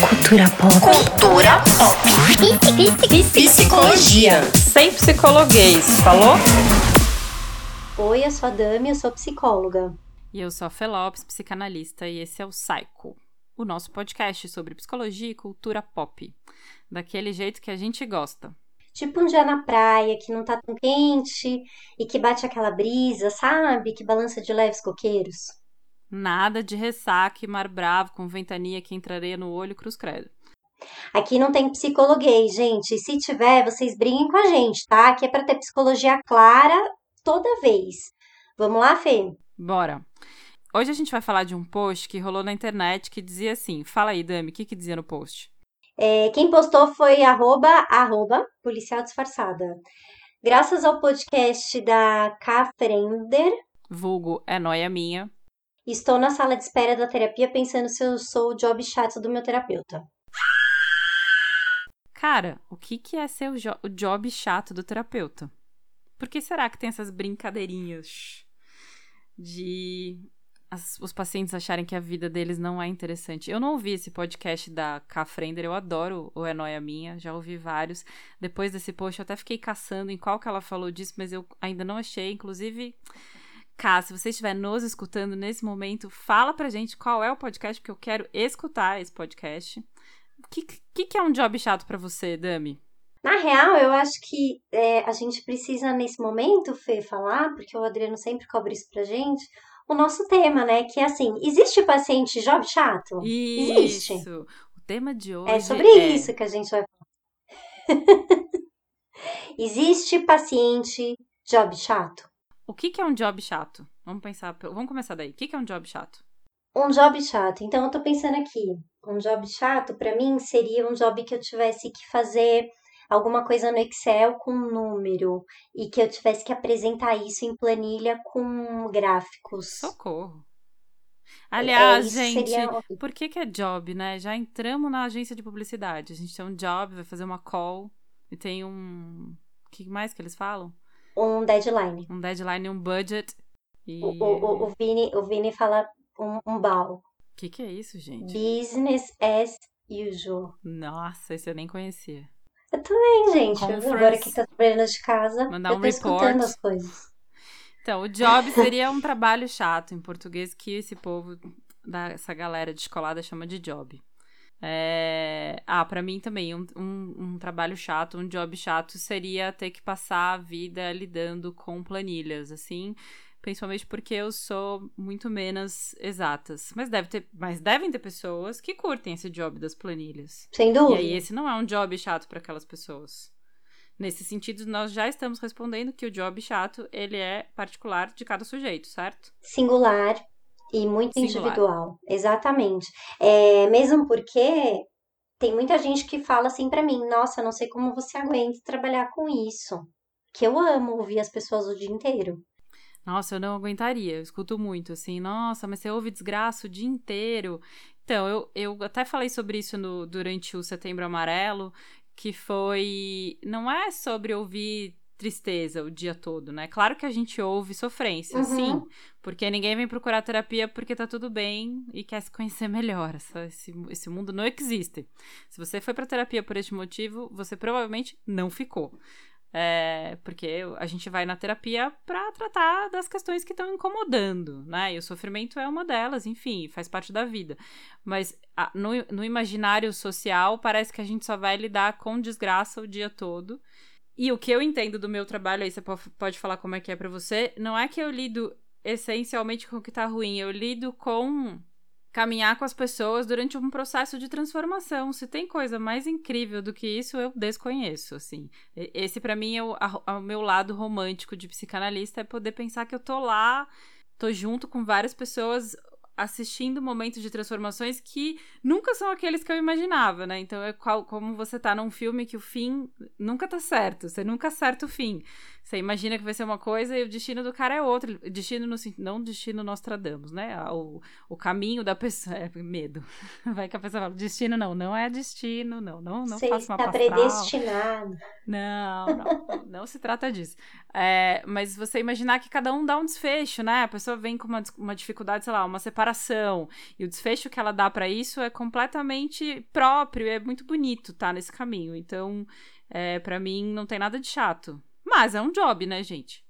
Cultura pop. Cultura pop. Psicologia. Sem psicologuês, falou? Oi, eu sou a Dami, eu sou psicóloga. E eu sou a Felopes, psicanalista, e esse é o Psycho, o nosso podcast sobre psicologia e cultura pop. Daquele jeito que a gente gosta. Tipo um dia na praia que não tá tão quente e que bate aquela brisa, sabe? Que balança de leves coqueiros. Nada de ressaca e mar bravo com ventania que entraria no olho cruz credo. Aqui não tem psicologuês, gente. E se tiver, vocês briguem com a gente, tá? Aqui é pra ter psicologia clara toda vez. Vamos lá, Fê? Bora. Hoje a gente vai falar de um post que rolou na internet que dizia assim: Fala aí, Dami, o que, que dizia no post? É, quem postou foi arroba, arroba, policial disfarçada. Graças ao podcast da Kafrender, Vulgo é noia minha. Estou na sala de espera da terapia pensando se eu sou o job chato do meu terapeuta. Cara, o que, que é ser o, jo- o job chato do terapeuta? Por que será que tem essas brincadeirinhas de as- os pacientes acharem que a vida deles não é interessante? Eu não ouvi esse podcast da Kafrender, eu adoro o É Noia Minha, já ouvi vários. Depois desse post eu até fiquei caçando em qual que ela falou disso, mas eu ainda não achei. Inclusive, Cá, se você estiver nos escutando nesse momento, fala pra gente qual é o podcast, porque eu quero escutar esse podcast. O que, que, que é um job chato pra você, Dami? Na real, eu acho que é, a gente precisa, nesse momento, Fê, falar, porque o Adriano sempre cobra isso pra gente, o nosso tema, né? Que é assim, existe paciente job chato? Existe. Isso! O tema de hoje É sobre isso que a gente vai falar. existe paciente job chato? O que, que é um job chato? Vamos pensar, vamos começar daí. O que, que é um job chato? Um job chato. Então, eu tô pensando aqui. Um job chato, pra mim, seria um job que eu tivesse que fazer alguma coisa no Excel com um número e que eu tivesse que apresentar isso em planilha com gráficos. Socorro! Aliás, É, gente, seria- por que, que é job, né? Já entramos na agência de publicidade. A gente tem um job, vai fazer uma call e tem um. O que mais que eles falam? Um deadline. Um deadline, um budget. E. O, o, o, Vini, o Vini fala um, um BAL. O que, que é isso, gente? Business as usual. Nossa, esse eu nem conhecia. Eu também, gente. Conference. Agora que tá trabalhando de casa, Mandar eu um tô escutando report. as coisas. Então, o job seria um trabalho chato em português que esse povo, da, essa galera descolada chama de job. É... Ah, pra mim também, um, um, um trabalho chato, um job chato seria ter que passar a vida lidando com planilhas, assim, principalmente porque eu sou muito menos exatas. Mas, deve ter, mas devem ter pessoas que curtem esse job das planilhas. Sem E dúvida. aí, esse não é um job chato para aquelas pessoas. Nesse sentido, nós já estamos respondendo que o job chato, ele é particular de cada sujeito, certo? Singular e muito Singular. individual. Exatamente. É, mesmo porque tem muita gente que fala assim pra mim: Nossa, não sei como você aguenta trabalhar com isso. Que eu amo ouvir as pessoas o dia inteiro. Nossa, eu não aguentaria. Eu escuto muito assim, nossa, mas você ouve desgraça o dia inteiro. Então, eu, eu até falei sobre isso no, durante o Setembro Amarelo, que foi. Não é sobre ouvir tristeza o dia todo, né? Claro que a gente ouve sofrência, Uhum. sim. Porque ninguém vem procurar terapia porque tá tudo bem e quer se conhecer melhor. Essa- esse, esse mundo não existe. Se você foi pra terapia por este motivo, você provavelmente não ficou. É, porque a gente vai na terapia pra tratar das questões que estão incomodando, né? E o sofrimento é uma delas, enfim, faz parte da vida. Mas a- no, no imaginário social, parece que a gente só vai lidar com desgraça o dia todo. E o que eu entendo do meu trabalho, aí você po- pode falar como é que é pra você, não é que eu lido essencialmente com o que tá ruim, eu lido com caminhar com as pessoas durante um processo de transformação. Se tem coisa mais incrível do que isso, eu desconheço, assim. Esse pra mim é o, a- o meu lado romântico de psicanalista, é poder pensar que eu tô lá, tô junto com várias pessoas assistindo momentos de transformações que nunca são aqueles que eu imaginava, né? Então é qual- como você tá num filme que o fim nunca tá certo, você nunca acerta o fim. Você imagina que vai ser uma coisa e o destino do cara é outro. Destino no não destino Nostradamus, né? Ah, o, o caminho da pessoa. É medo. Vai que a pessoa fala, destino não, não é destino, não, não, não Você faça uma está predestinado. Não, não, não se trata disso. É, mas você imaginar que cada um dá um desfecho, né? A pessoa vem com uma, uma dificuldade, sei lá, uma separação. E o desfecho que ela dá para isso é completamente próprio, é muito bonito, tá? Nesse caminho. Então, é, para mim, não tem nada de chato. Mas é um job, né, gente?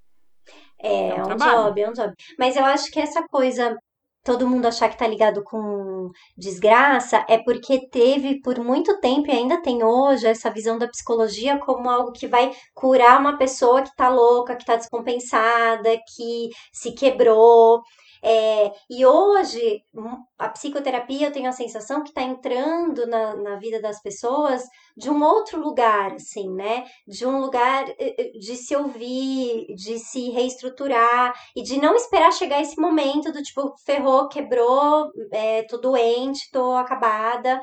É, é um, é um job, é um job. Mas eu acho que essa coisa, todo mundo achar que tá ligado com desgraça, é porque teve por muito tempo e ainda tem hoje essa visão da psicologia como algo que vai curar uma pessoa que tá louca, que tá descompensada, que se quebrou. É, e hoje, hum, a psicoterapia, eu tenho a sensação que está entrando na, na vida das pessoas de um outro lugar, assim, né? De um lugar eh, eh, de se ouvir, de se reestruturar e de não esperar chegar esse momento do tipo, ferrou, quebrou, é, tô doente, tô acabada.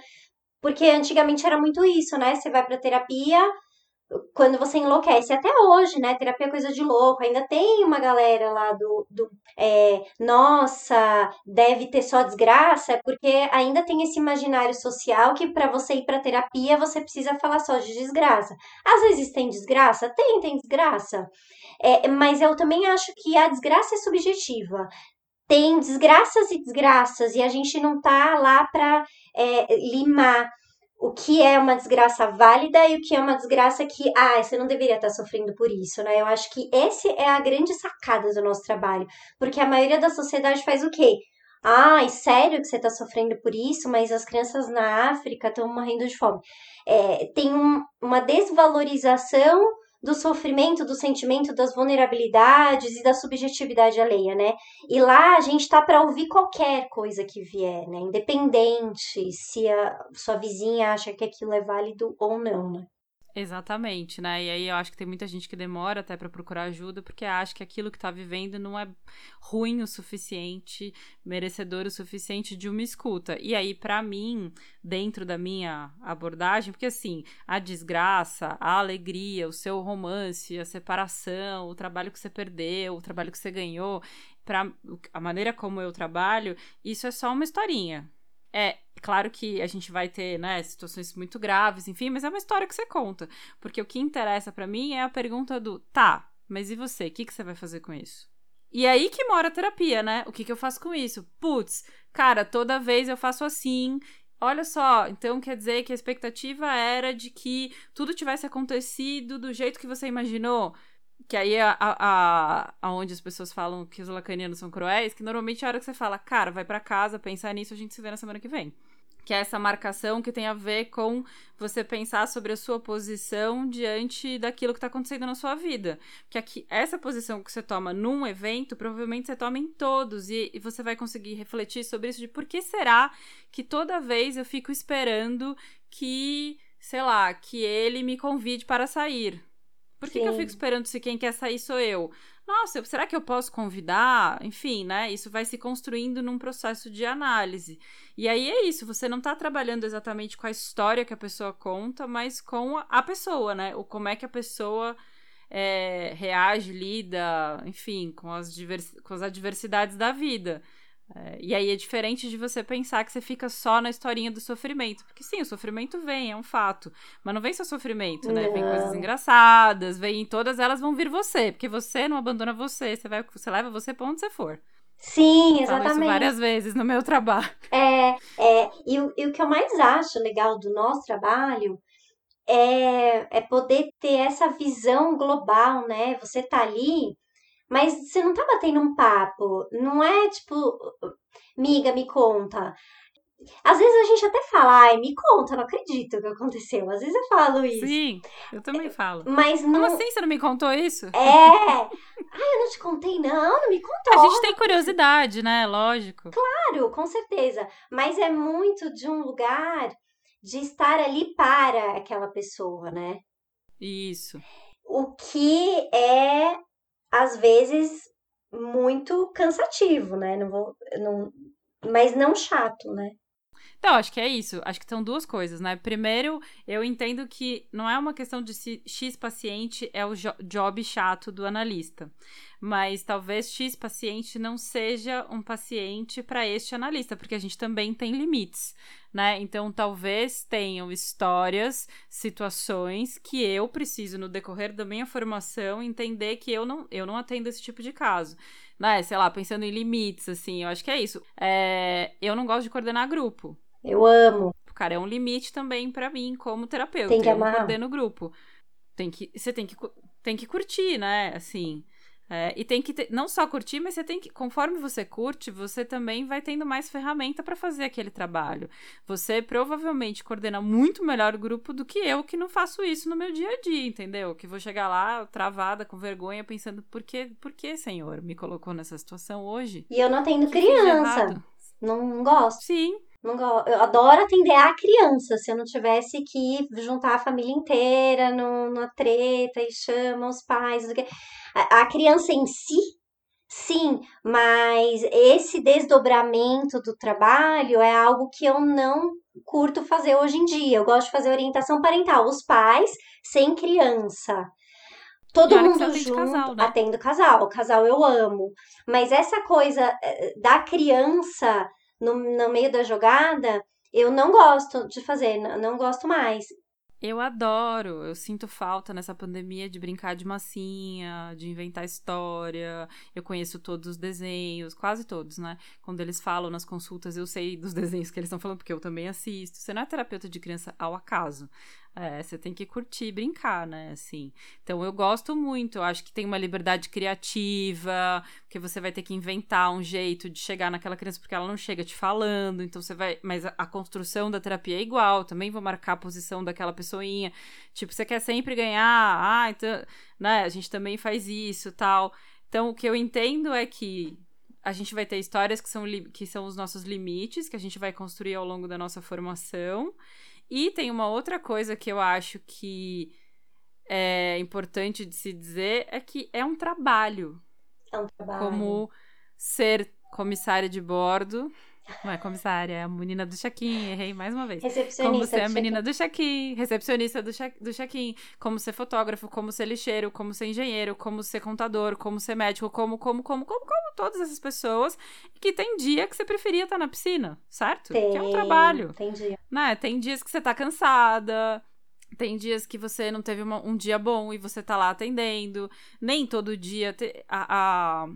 Porque antigamente era muito isso, né? Você vai pra terapia, quando você enlouquece, até hoje, né? Terapia é coisa de louco. Ainda tem uma galera lá do, do é, nossa, deve ter só desgraça, porque ainda tem esse imaginário social que para você ir para terapia você precisa falar só de desgraça. Às vezes tem desgraça, tem, tem desgraça. É, mas eu também acho que a desgraça é subjetiva tem desgraças e desgraças e a gente não tá lá para é, limar o que é uma desgraça válida e o que é uma desgraça que, ah, você não deveria estar sofrendo por isso, né? Eu acho que esse é a grande sacada do nosso trabalho, porque a maioria da sociedade faz o quê? Ai, sério que você está sofrendo por isso, mas as crianças na África estão morrendo de fome. É, tem um, uma desvalorização do sofrimento, do sentimento, das vulnerabilidades e da subjetividade alheia, né? E lá a gente tá para ouvir qualquer coisa que vier, né? Independente se a sua vizinha acha que aquilo é válido ou não, né? Exatamente, né? E aí eu acho que tem muita gente que demora até para procurar ajuda porque acha que aquilo que tá vivendo não é ruim o suficiente, merecedor o suficiente de uma escuta. E aí, para mim, dentro da minha abordagem, porque assim, a desgraça, a alegria, o seu romance, a separação, o trabalho que você perdeu, o trabalho que você ganhou, para a maneira como eu trabalho, isso é só uma historinha. É, claro que a gente vai ter, né, situações muito graves, enfim, mas é uma história que você conta. Porque o que interessa para mim é a pergunta do, tá, mas e você? O que, que você vai fazer com isso? E aí que mora a terapia, né? O que, que eu faço com isso? Putz, cara, toda vez eu faço assim. Olha só, então quer dizer que a expectativa era de que tudo tivesse acontecido do jeito que você imaginou? Que aí é a, a, a, as pessoas falam que os lacanianos são cruéis, que normalmente é a hora que você fala, cara, vai para casa, pensar nisso, a gente se vê na semana que vem. Que é essa marcação que tem a ver com você pensar sobre a sua posição diante daquilo que está acontecendo na sua vida. Que aqui, essa posição que você toma num evento, provavelmente você toma em todos, e, e você vai conseguir refletir sobre isso de por que será que toda vez eu fico esperando que, sei lá, que ele me convide para sair por que, que, eu fico esperando se quem quer sair sou eu? Nossa, será que eu posso convidar? Enfim, né? Isso vai se construindo num processo de análise. E aí é isso, você não tá trabalhando exatamente com a história que a pessoa conta, mas com a pessoa, né? O como é que a pessoa é, reage, lida, enfim, com as, com as adversidades da vida. É, e aí é diferente de você pensar que você fica só na historinha do sofrimento. Porque sim, o sofrimento vem, é um fato. Mas não vem só sofrimento, né? Não. Vem coisas engraçadas, vem todas elas vão vir você. Porque você não abandona você, você, vai, você leva você pra onde você for. Sim, exatamente. Falo isso várias vezes no meu trabalho. É, é e, e o que eu mais acho legal do nosso trabalho é, é poder ter essa visão global, né? Você tá ali mas você não tá batendo um papo. Não é tipo, miga, me conta. Às vezes a gente até fala, ai, me conta, não acredito o que aconteceu. Às vezes eu falo isso. Sim, eu também falo. Mas não. Como assim você não me contou isso? É. Ai, eu não te contei, não, não me contou. A gente tem curiosidade, né? Lógico. Claro, com certeza. Mas é muito de um lugar de estar ali para aquela pessoa, né? Isso. O que é às vezes muito cansativo, né? Não vou, não, mas não chato, né? Então, acho que é isso. Acho que são duas coisas, né? Primeiro, eu entendo que não é uma questão de se X paciente é o jo job chato do analista. Mas talvez X paciente não seja um paciente para este analista, porque a gente também tem limites, né? Então, talvez tenham histórias, situações que eu preciso, no decorrer da minha formação, entender que eu não, eu não atendo esse tipo de caso né, sei lá, pensando em limites, assim, eu acho que é isso. É, eu não gosto de coordenar grupo. Eu amo. Cara, é um limite também para mim como terapeuta. Tem que eu amar. não coordeno grupo. Tem que, você tem que, tem que curtir, né, assim. É, e tem que ter, não só curtir, mas você tem que, conforme você curte, você também vai tendo mais ferramenta para fazer aquele trabalho. Você provavelmente coordena muito melhor o grupo do que eu, que não faço isso no meu dia a dia, entendeu? Que vou chegar lá travada, com vergonha, pensando, por que, por que, senhor, me colocou nessa situação hoje? E eu não de criança. Não gosto. Sim, Eu adoro atender a criança. Se eu não tivesse que juntar a família inteira no- numa treta e chama os pais. A, a criança em si, sim, mas esse desdobramento do trabalho é algo que eu não curto fazer hoje em dia. Eu gosto de fazer orientação parental. Os pais sem criança. Todo que mundo junto, casal, né? atendo casal, o casal eu amo. Mas essa coisa eh, da criança no, no meio da jogada, eu não gosto de fazer, n- não gosto mais. Eu adoro, eu sinto falta nessa pandemia de brincar de massinha, de inventar história. Eu conheço todos os desenhos, quase todos, né? Quando eles falam nas consultas, eu sei dos desenhos que eles estão falando, porque eu também assisto. Você não é terapeuta de criança ao acaso. É, você tem que curtir, brincar, né? Assim. Então eu gosto muito, eu acho que tem uma liberdade criativa, porque você vai ter que inventar um jeito de chegar naquela criança, porque ela não chega te falando, então você vai. Mas a, construção da terapia é igual, também vou marcar a posição daquela pessoinha. Tipo, você quer sempre ganhar, ah, então. Né? A gente também faz isso tal. Então, o que eu entendo é que a gente vai ter histórias que são, que são os nossos limites, que a gente vai construir ao longo da nossa formação. E tem uma outra coisa que eu acho que é importante de se dizer é que é um trabalho, É um trabalho. como ser comissária de bordo. Não é comissária, é a menina do check-in, errei mais uma vez. Como Recepcionista. ser a menina do check-in, recepcionista do check- do check-in, como ser fotógrafo, como ser lixeiro, como ser engenheiro, como ser contador, como ser médico, como, como, como, como, como todas essas pessoas que tem dia que você preferia estar na piscina, certo? Tem, Que é um trabalho Entendi. né? Tem dias que você tá cansada, tem dias que você não teve uma- um dia bom e você tá lá atendendo. Nem todo dia. te- a, a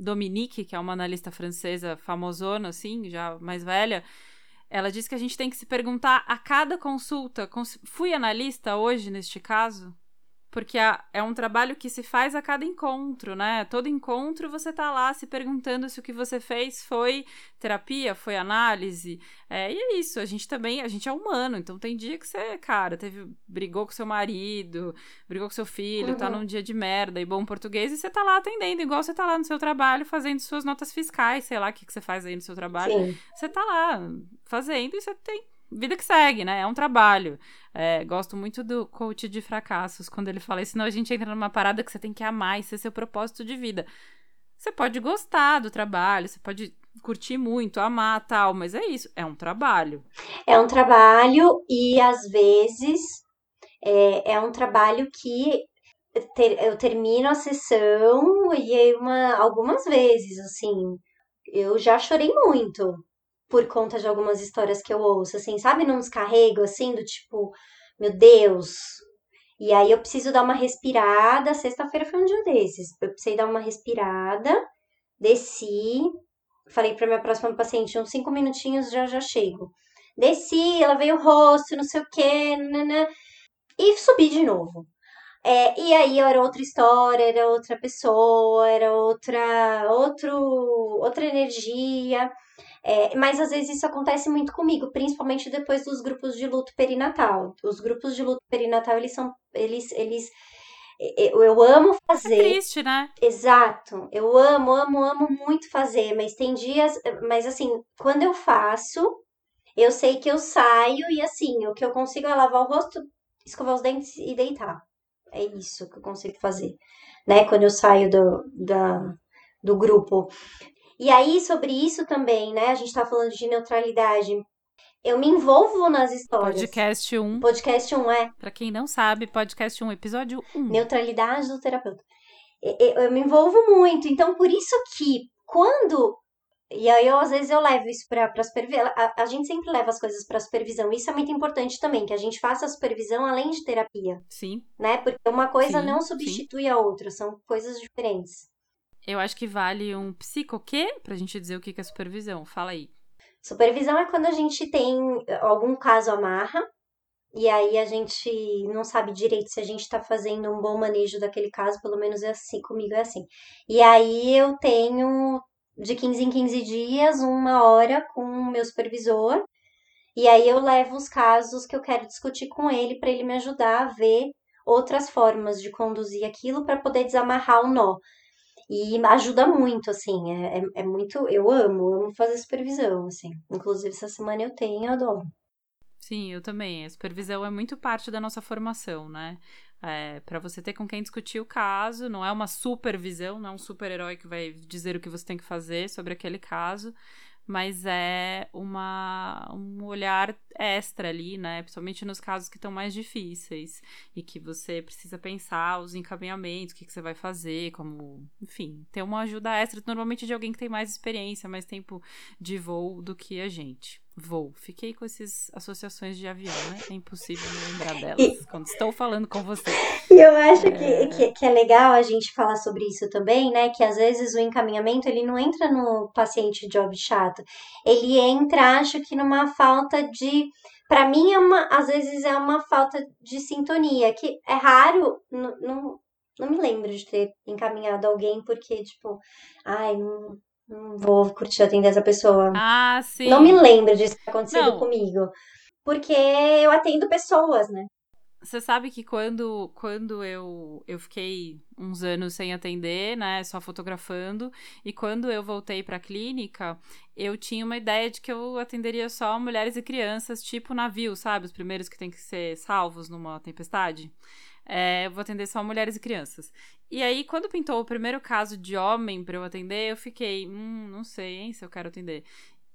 Dominique, que é uma analista francesa famosona, assim, já mais velha, ela diz que a gente tem que se perguntar a cada consulta: cons- fui analista hoje neste caso? Porque é um trabalho que se faz a cada encontro, né? Todo encontro você tá lá se perguntando se o que você fez foi terapia, foi análise. É, e é isso, a gente também, a gente é humano, então tem dia que você, cara, teve, brigou com seu marido, brigou com seu filho, tá Uhum. num dia de merda e bom português, e você tá lá atendendo, igual você tá lá no seu trabalho, fazendo suas notas fiscais, sei lá o que, que você faz aí no seu trabalho. Sim. Você tá lá fazendo e você tem vida que segue, né? É um trabalho. É, gosto muito do coach de fracassos, quando ele fala isso, senão a gente entra numa parada que você tem que amar e ser seu propósito de vida. Você pode gostar do trabalho, você pode curtir muito, amar tal, mas é isso, é um trabalho. É um trabalho e às vezes é, é um trabalho que eu termino a sessão e aí uma, algumas vezes, assim, eu já chorei muito por conta de algumas histórias que eu ouço, assim, sabe? Num descarrego, assim, do tipo, meu Deus. E aí eu preciso dar uma respirada. Sexta-feira foi um dia desses. Eu precisei dar uma respirada, desci, falei pra minha próxima paciente, uns cinco minutinhos já já chego. Desci, ela veio o rosto, não sei o quê, nanã, e subi de novo. É, e aí era outra história, era outra pessoa, era outra, outro, outra energia. É, mas às vezes isso acontece muito comigo, principalmente depois dos grupos de luto perinatal. Os grupos de luto perinatal, eles são, eles, eles, eu, eu amo É fazer. triste, né? Exato, eu amo, amo, amo muito fazer, mas tem dias, mas assim, quando eu faço, eu sei que eu saio e assim, o que eu consigo é lavar o rosto, escovar os dentes e deitar. É isso que eu consigo fazer, né? Quando eu saio do, da, do grupo. E aí, sobre isso também, né? A gente tá falando de neutralidade. eu me envolvo nas histórias. Podcast 1. Podcast 1, é. Pra quem não sabe, podcast 1, episódio 1. Neutralidade do terapeuta. Eu, eu me envolvo muito. Então, por isso que quando. E aí, eu, às vezes, eu levo isso para a supervisão. A, gente sempre leva as coisas para supervisão. Isso é muito importante também, que a gente faça a supervisão além de terapia. Sim. Né? Porque uma coisa Sim, não sim. substitui a outra, são coisas diferentes. Eu acho que vale um psico quê? Pra gente dizer o que é supervisão. Fala aí. Supervisão é quando a gente tem algum caso amarra, e aí a gente não sabe direito se a gente tá fazendo um bom manejo daquele caso, pelo menos é assim, comigo é assim. E aí eu tenho de 15 em 15 dias, uma hora com o meu supervisor, e aí eu levo os casos que eu quero discutir com ele para ele me ajudar a ver outras formas de conduzir aquilo para poder desamarrar o nó. E ajuda muito, assim, é, é, é muito. Eu amo, amo fazer supervisão, assim. Inclusive, essa semana eu tenho, eu adoro. Sim, eu também. A supervisão é muito parte da nossa formação, né? É, para você ter com quem discutir o caso, não é uma supervisão, não é um super-herói que vai dizer o que você tem que fazer sobre aquele caso, mas é uma, um olhar extra ali, né? Principalmente nos casos que estão mais difíceis e que você precisa pensar os encaminhamentos, o que, que você vai fazer, como, enfim, ter uma ajuda extra, normalmente de alguém que tem mais experiência, mais tempo de voo do que a gente. Voo. Fiquei com essas associações de avião, né? É impossível me lembrar delas quando estou falando com você. E eu acho que, que, que é legal a gente falar sobre isso também, né? Que às vezes o encaminhamento ele não entra no paciente job chato, ele entra, acho que numa falta de. Para mim, é uma, às vezes é uma falta de sintonia, que é raro, não, não, me lembro de ter encaminhado alguém porque, tipo, ai, não vou curtir atender essa pessoa. Ah, sim. Não me lembro disso ter acontecido Não. comigo. Porque eu atendo pessoas, né? Você sabe que quando, quando eu, eu fiquei uns anos sem atender, né, só fotografando, e quando eu voltei pra clínica, eu tinha uma ideia de que eu atenderia só mulheres e crianças, tipo navio, sabe? Os primeiros que têm que ser salvos numa tempestade. É, eu vou atender só mulheres e crianças. E aí, quando pintou o primeiro caso de homem pra eu atender, eu fiquei, hum, não sei, hein, se eu quero atender.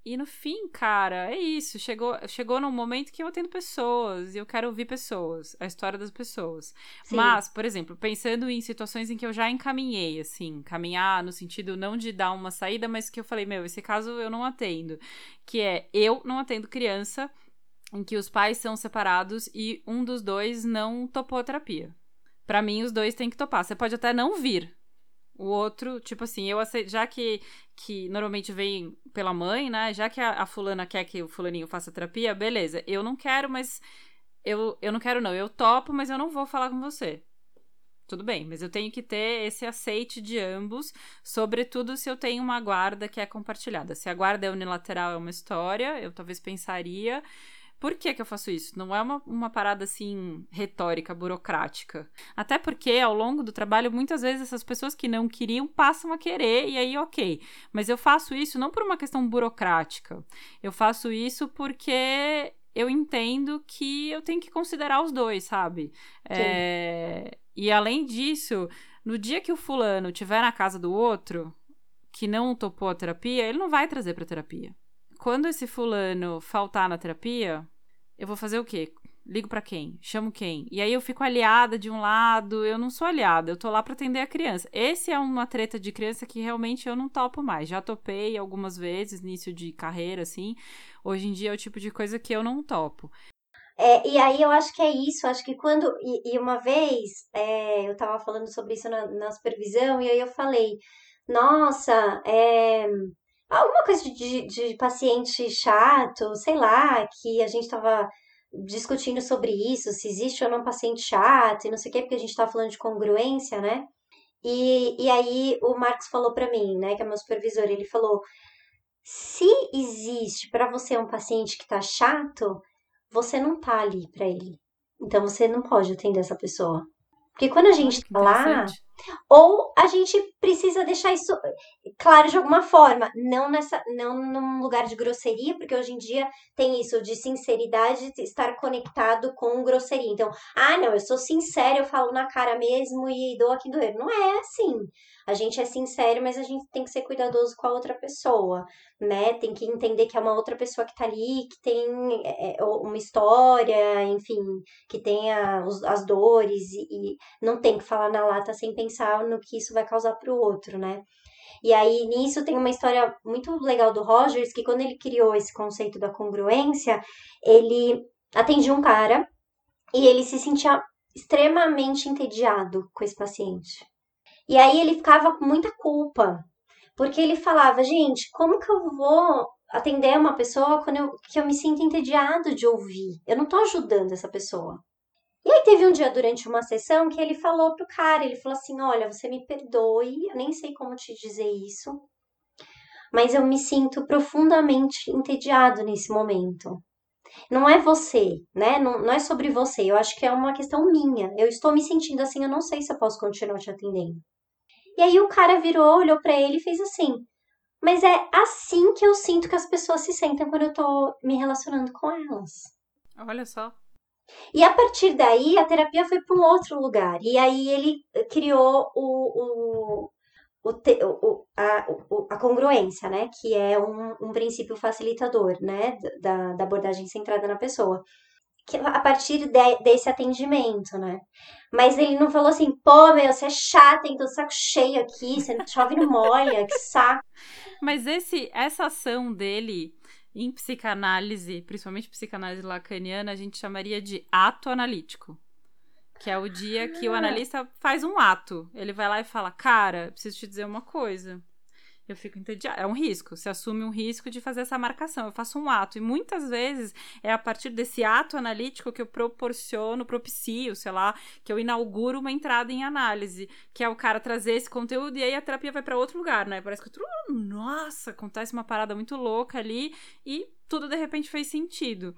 E no fim, cara, é isso. Chegou, chegou num momento que eu atendo pessoas e eu quero ouvir pessoas, a história das pessoas. Sim. Mas, por exemplo, pensando em situações em que eu já encaminhei, assim, caminhar no sentido não de dar uma saída, mas que eu falei, meu, esse caso eu não atendo. Que é, eu não atendo criança em que os pais são separados e um dos dois não topou a terapia. Pra mim, os dois têm que topar. Você pode até não vir, o outro, tipo assim, eu aceito, já que, que normalmente vem pela mãe, né? Já que a, a fulana quer que o fulaninho faça terapia, beleza. Eu não quero, mas eu, eu não quero não. Eu topo, mas eu não vou falar com você. Tudo bem, mas eu tenho que ter esse aceite de ambos, sobretudo se eu tenho uma guarda que é compartilhada. Se a guarda é unilateral, é uma história, eu talvez pensaria. Por que, que eu faço isso? Não é uma, uma parada assim retórica, burocrática. Até porque ao longo do trabalho, muitas vezes essas pessoas que não queriam passam a querer, e aí ok. Mas eu faço isso não por uma questão burocrática. Eu faço isso porque eu entendo que eu tenho que considerar os dois, sabe? É, E além disso, no dia que o fulano estiver na casa do outro, que não topou a terapia, ele não vai trazer pra terapia. Quando esse fulano faltar na terapia, eu vou fazer o quê? Ligo pra quem? Chamo quem? E aí eu fico aliada de um lado, eu não sou aliada, eu tô lá pra atender a criança. Esse é uma treta de criança que realmente eu não topo mais. Já topei algumas vezes, início de carreira, assim. Hoje em dia é o tipo de coisa que eu não topo. É, e aí eu acho que é isso, acho que quando. E, e uma vez é, eu tava falando sobre isso na, na supervisão, e aí eu falei, nossa, é, alguma coisa de, de paciente chato, sei lá, que a gente tava discutindo sobre isso, se existe ou não paciente chato e não sei o quê, porque a gente tava falando de congruência, né? E, e aí o Marcos falou pra mim, né, que é meu supervisor, ele falou: se existe pra você um paciente que tá chato, você não tá ali pra ele. Então você não pode atender essa pessoa. Porque quando a gente tá lá. Ou a gente precisa deixar isso claro de alguma forma, não nessa, não num lugar de grosseria, porque hoje em dia tem isso de sinceridade estar conectado com grosseria. Então, ah, não, eu sou sincero, eu falo na cara mesmo e dou aqui doer. Não é assim. A gente é sincero, mas a gente tem que ser cuidadoso com a outra pessoa, né? Tem que entender que é uma outra pessoa que tá ali, que tem é, é uma história, enfim, que os, as dores e, e não tem que falar na lata sem pensar no que isso vai causar pro outro, né? E aí, nisso, tem uma história muito legal do Rogers, que quando ele criou esse conceito da congruência, ele atendia um cara e ele se sentia extremamente entediado com esse paciente. E aí ele ficava com muita culpa, porque ele falava, gente, como que eu vou atender uma pessoa quando eu, que eu me sinto entediado de ouvir? Eu não tô ajudando essa pessoa. E aí teve um dia durante uma sessão que ele falou pro cara, ele falou assim, olha, você me perdoe, eu nem sei como te dizer isso, mas eu me sinto profundamente entediado nesse momento. Não é você, né? Não, não é sobre você. Eu acho que é uma questão minha. Eu estou me sentindo assim, eu não sei se eu posso continuar te atendendo. E aí o cara virou, olhou para ele e fez assim: Mas é assim que eu sinto que as pessoas se sentem quando eu tô me relacionando com elas. Olha só. E a partir daí, a terapia foi para um outro lugar. E aí ele criou o, o, o, o a, a congruência, né? Que é um, um princípio facilitador, né? Da, da abordagem centrada na pessoa a partir de, desse atendimento, né? Mas ele não falou assim, pô, meu, você é chata? Tô saco cheio aqui, você chove no molha, que saco. Mas esse, essa ação dele em psicanálise, principalmente psicanálise lacaniana, a gente chamaria de ato analítico. Que é o dia que o analista faz um ato. Ele vai lá e fala: Cara, preciso te dizer uma coisa eu fico entediada. É um risco. Você assume um risco de fazer essa marcação. Eu faço um ato. E muitas vezes é a partir desse ato analítico que eu proporciono, propicio, sei lá, que eu inauguro uma entrada em análise. Que é o cara trazer esse conteúdo e aí a terapia vai para outro lugar, né? Parece que tudo. Nossa, acontece uma parada muito louca ali e tudo de repente fez sentido.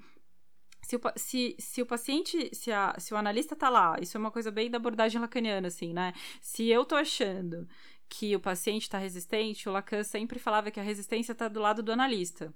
Se o, se, se o paciente, se, a, se o analista tá lá, isso é uma coisa bem da abordagem lacaniana, assim, né? Se eu tô achando que o paciente está resistente, o Lacan sempre falava que a resistência está do lado do analista.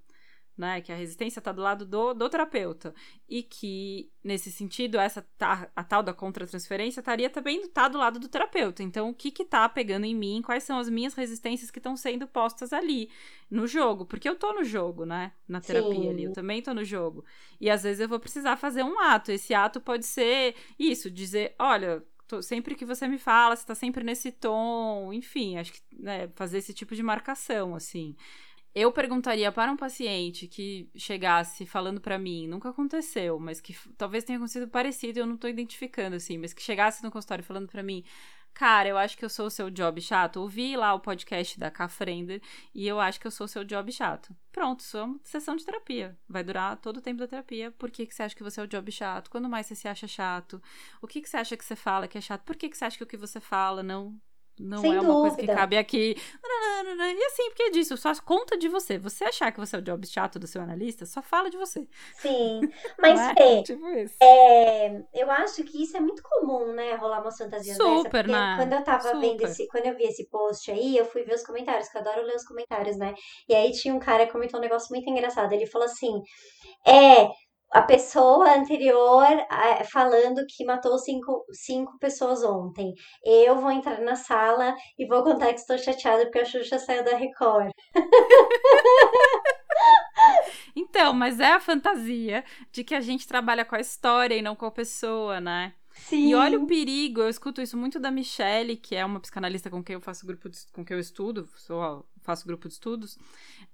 Né, que a resistência está do lado do, do terapeuta. E que, nesse sentido, essa tá, a tal da contratransferência estaria também tá do lado do terapeuta. Então, o que que tá pegando em mim? Quais são as minhas resistências que estão sendo postas ali, no jogo? Porque eu tô no jogo, né? Na terapia Sim. ali, eu também tô no jogo. E às vezes eu vou precisar fazer um ato. Esse ato pode ser isso, dizer, olha, tô, sempre que você me fala, você tá sempre nesse tom, enfim, acho que né, fazer esse tipo de marcação, assim. Eu perguntaria para um paciente que chegasse falando para mim, nunca aconteceu, mas que talvez tenha acontecido parecido, eu não tô identificando assim, mas que chegasse no consultório falando para mim, Cara, eu acho que eu sou o seu job chato. Ouvi lá o podcast da Cafrender e eu acho que eu sou o seu job chato. Pronto, isso uma sessão de terapia. Vai durar todo o tempo da terapia. Por que, que você acha que você é o job chato? Quando mais você se acha chato? O que, que você acha que você fala que é chato? Por que, que você acha que o que você fala não não Sem é uma dúvida. coisa que cabe aqui. E assim, porque é disso, só conta de você. Você achar que você é o job chato do seu analista, só fala de você. Sim, mas é? tipo é, eu acho que isso é muito comum, né? Rolar umas fantasias Super, dessa. Né? Quando eu tava Super. vendo esse, quando eu vi esse post aí, eu fui ver os comentários, que eu adoro ler os comentários, né? E aí tinha um cara que comentou um negócio muito engraçado. Ele falou assim: É, a pessoa anterior falando que matou cinco, cinco pessoas ontem. Eu vou entrar na sala e vou contar que estou chateada porque a Xuxa saiu da Record. Então, mas é a fantasia de que a gente trabalha com a história e não com a pessoa, né? Sim. E olha o perigo, eu escuto isso muito da Michelle, que é uma psicanalista com quem eu faço grupo de, com quem eu estudo, sou, faço grupo de estudos,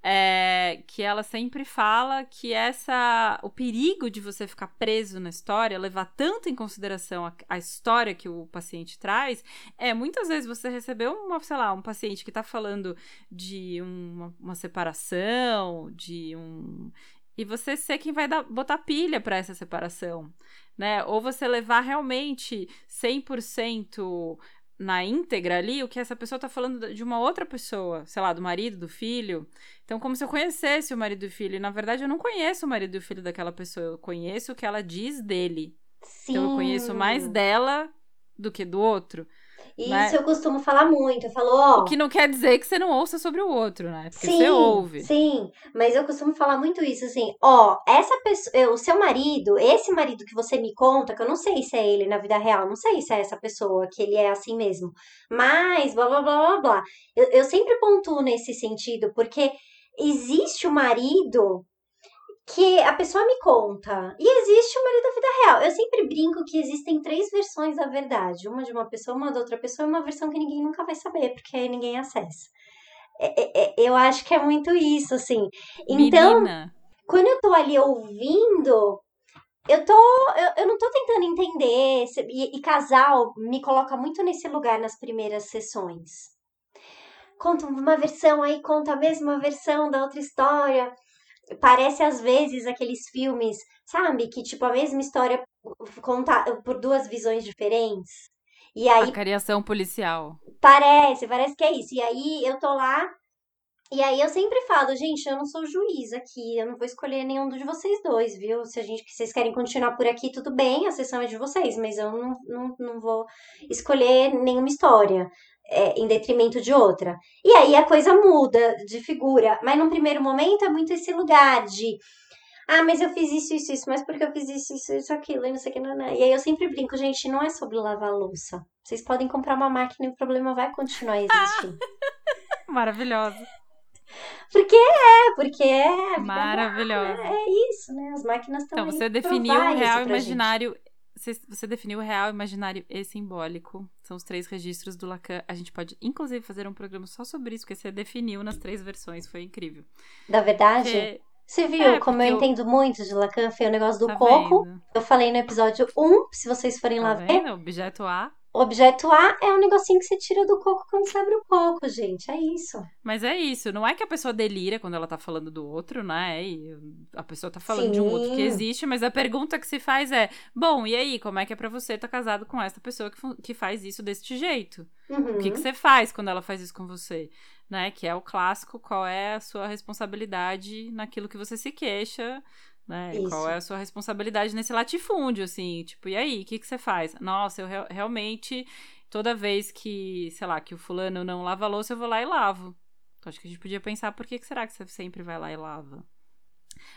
é, que ela sempre fala que essa o perigo de você ficar preso na história, levar tanto em consideração a, a história que o paciente traz, é muitas vezes você recebeu uma, sei lá, um paciente que está falando de uma, uma separação, de um e você ser quem vai dar, botar pilha para essa separação, né? Ou você levar realmente 100% na íntegra ali o que essa pessoa tá falando de uma outra pessoa, sei lá, do marido, do filho. Então, como se eu conhecesse o marido e o filho. E, na verdade, eu não conheço o marido e o filho daquela pessoa. Eu conheço o que ela diz dele. Sim. Então, eu conheço mais dela do que do outro. Isso Né? eu costumo falar muito. Eu falo, ó. O que não quer dizer que você não ouça sobre o outro, né? Porque Sim, você ouve. sim, mas eu costumo falar muito isso, assim, ó, essa pessoa, o seu marido, esse marido que você me conta, que eu não sei se é ele na vida real, não sei se é essa pessoa, que ele é assim mesmo, mas blá blá blá blá blá. Eu, eu sempre pontuo nesse sentido, porque existe o marido que a pessoa me conta, e existe o marido da vida real. Eu sempre brinco que existem três versões da verdade, uma de uma pessoa, uma da outra pessoa, e uma versão que ninguém nunca vai saber, porque ninguém acessa. É- é- é- eu acho que é muito isso, assim. Então, Menina, quando eu tô ali ouvindo, eu tô. Eu, eu não tô tentando entender. E, e casal me coloca muito nesse lugar nas primeiras sessões. Conta uma versão, aí conta a mesma versão da outra história. Parece às vezes aqueles filmes, sabe? Que tipo a mesma história conta por duas visões diferentes. E aí a cariação policial. Parece, parece que é isso. E aí eu tô lá, e aí eu sempre falo, gente, eu não sou juiz aqui, eu não vou escolher nenhum de vocês dois, viu? Se a gente, se vocês querem continuar por aqui, tudo bem, a sessão é de vocês, mas eu não, não, não vou escolher nenhuma história. É, em detrimento de outra. E aí a coisa muda de figura, mas num primeiro momento é muito esse lugar de ah, mas eu fiz isso, isso, isso, mas porque eu fiz isso, isso, isso, aquilo, e não sei o que, não, não. E aí eu sempre brinco, gente, não é sobre lavar louça. Vocês podem comprar uma máquina e o problema vai continuar existindo. Maravilhosa. Porque é, porque é. Maravilhosa. É, é isso, né? As máquinas estão Então, você definiu isso real pra gente. Você, você definiu o real, imaginário e simbólico. São os três registros do Lacan. A gente pode, inclusive, fazer um programa só sobre isso, porque você definiu nas três versões. Foi incrível. Da verdade, Porque, você viu é, como eu eu- entendo muito de Lacan? Foi o negócio do tá coco. vendo? Eu falei no episódio 1, se vocês forem lá Tá ver. vendo? Objeto A. Objeto A é um negocinho que você tira do coco quando você abre o coco, gente. É isso. Mas é isso, não é que a pessoa delira quando ela tá falando do outro, né? E a pessoa tá falando de um outro que Sim. existe, mas a pergunta que se faz é: bom, e aí, como é que é pra você estar casado com essa pessoa que, que faz isso deste jeito? Uhum. O que, que você faz quando ela faz isso com você? Né? Que é o clássico, qual é a sua responsabilidade naquilo que você se queixa, né? Qual é a sua responsabilidade nesse latifúndio, assim? Tipo, e aí, o que, que você faz? Nossa, eu re- realmente, toda vez que, sei lá, que o fulano não lava a louça, eu vou lá e lavo. Então, acho que a gente podia pensar, por que, que será que você sempre vai lá e lava?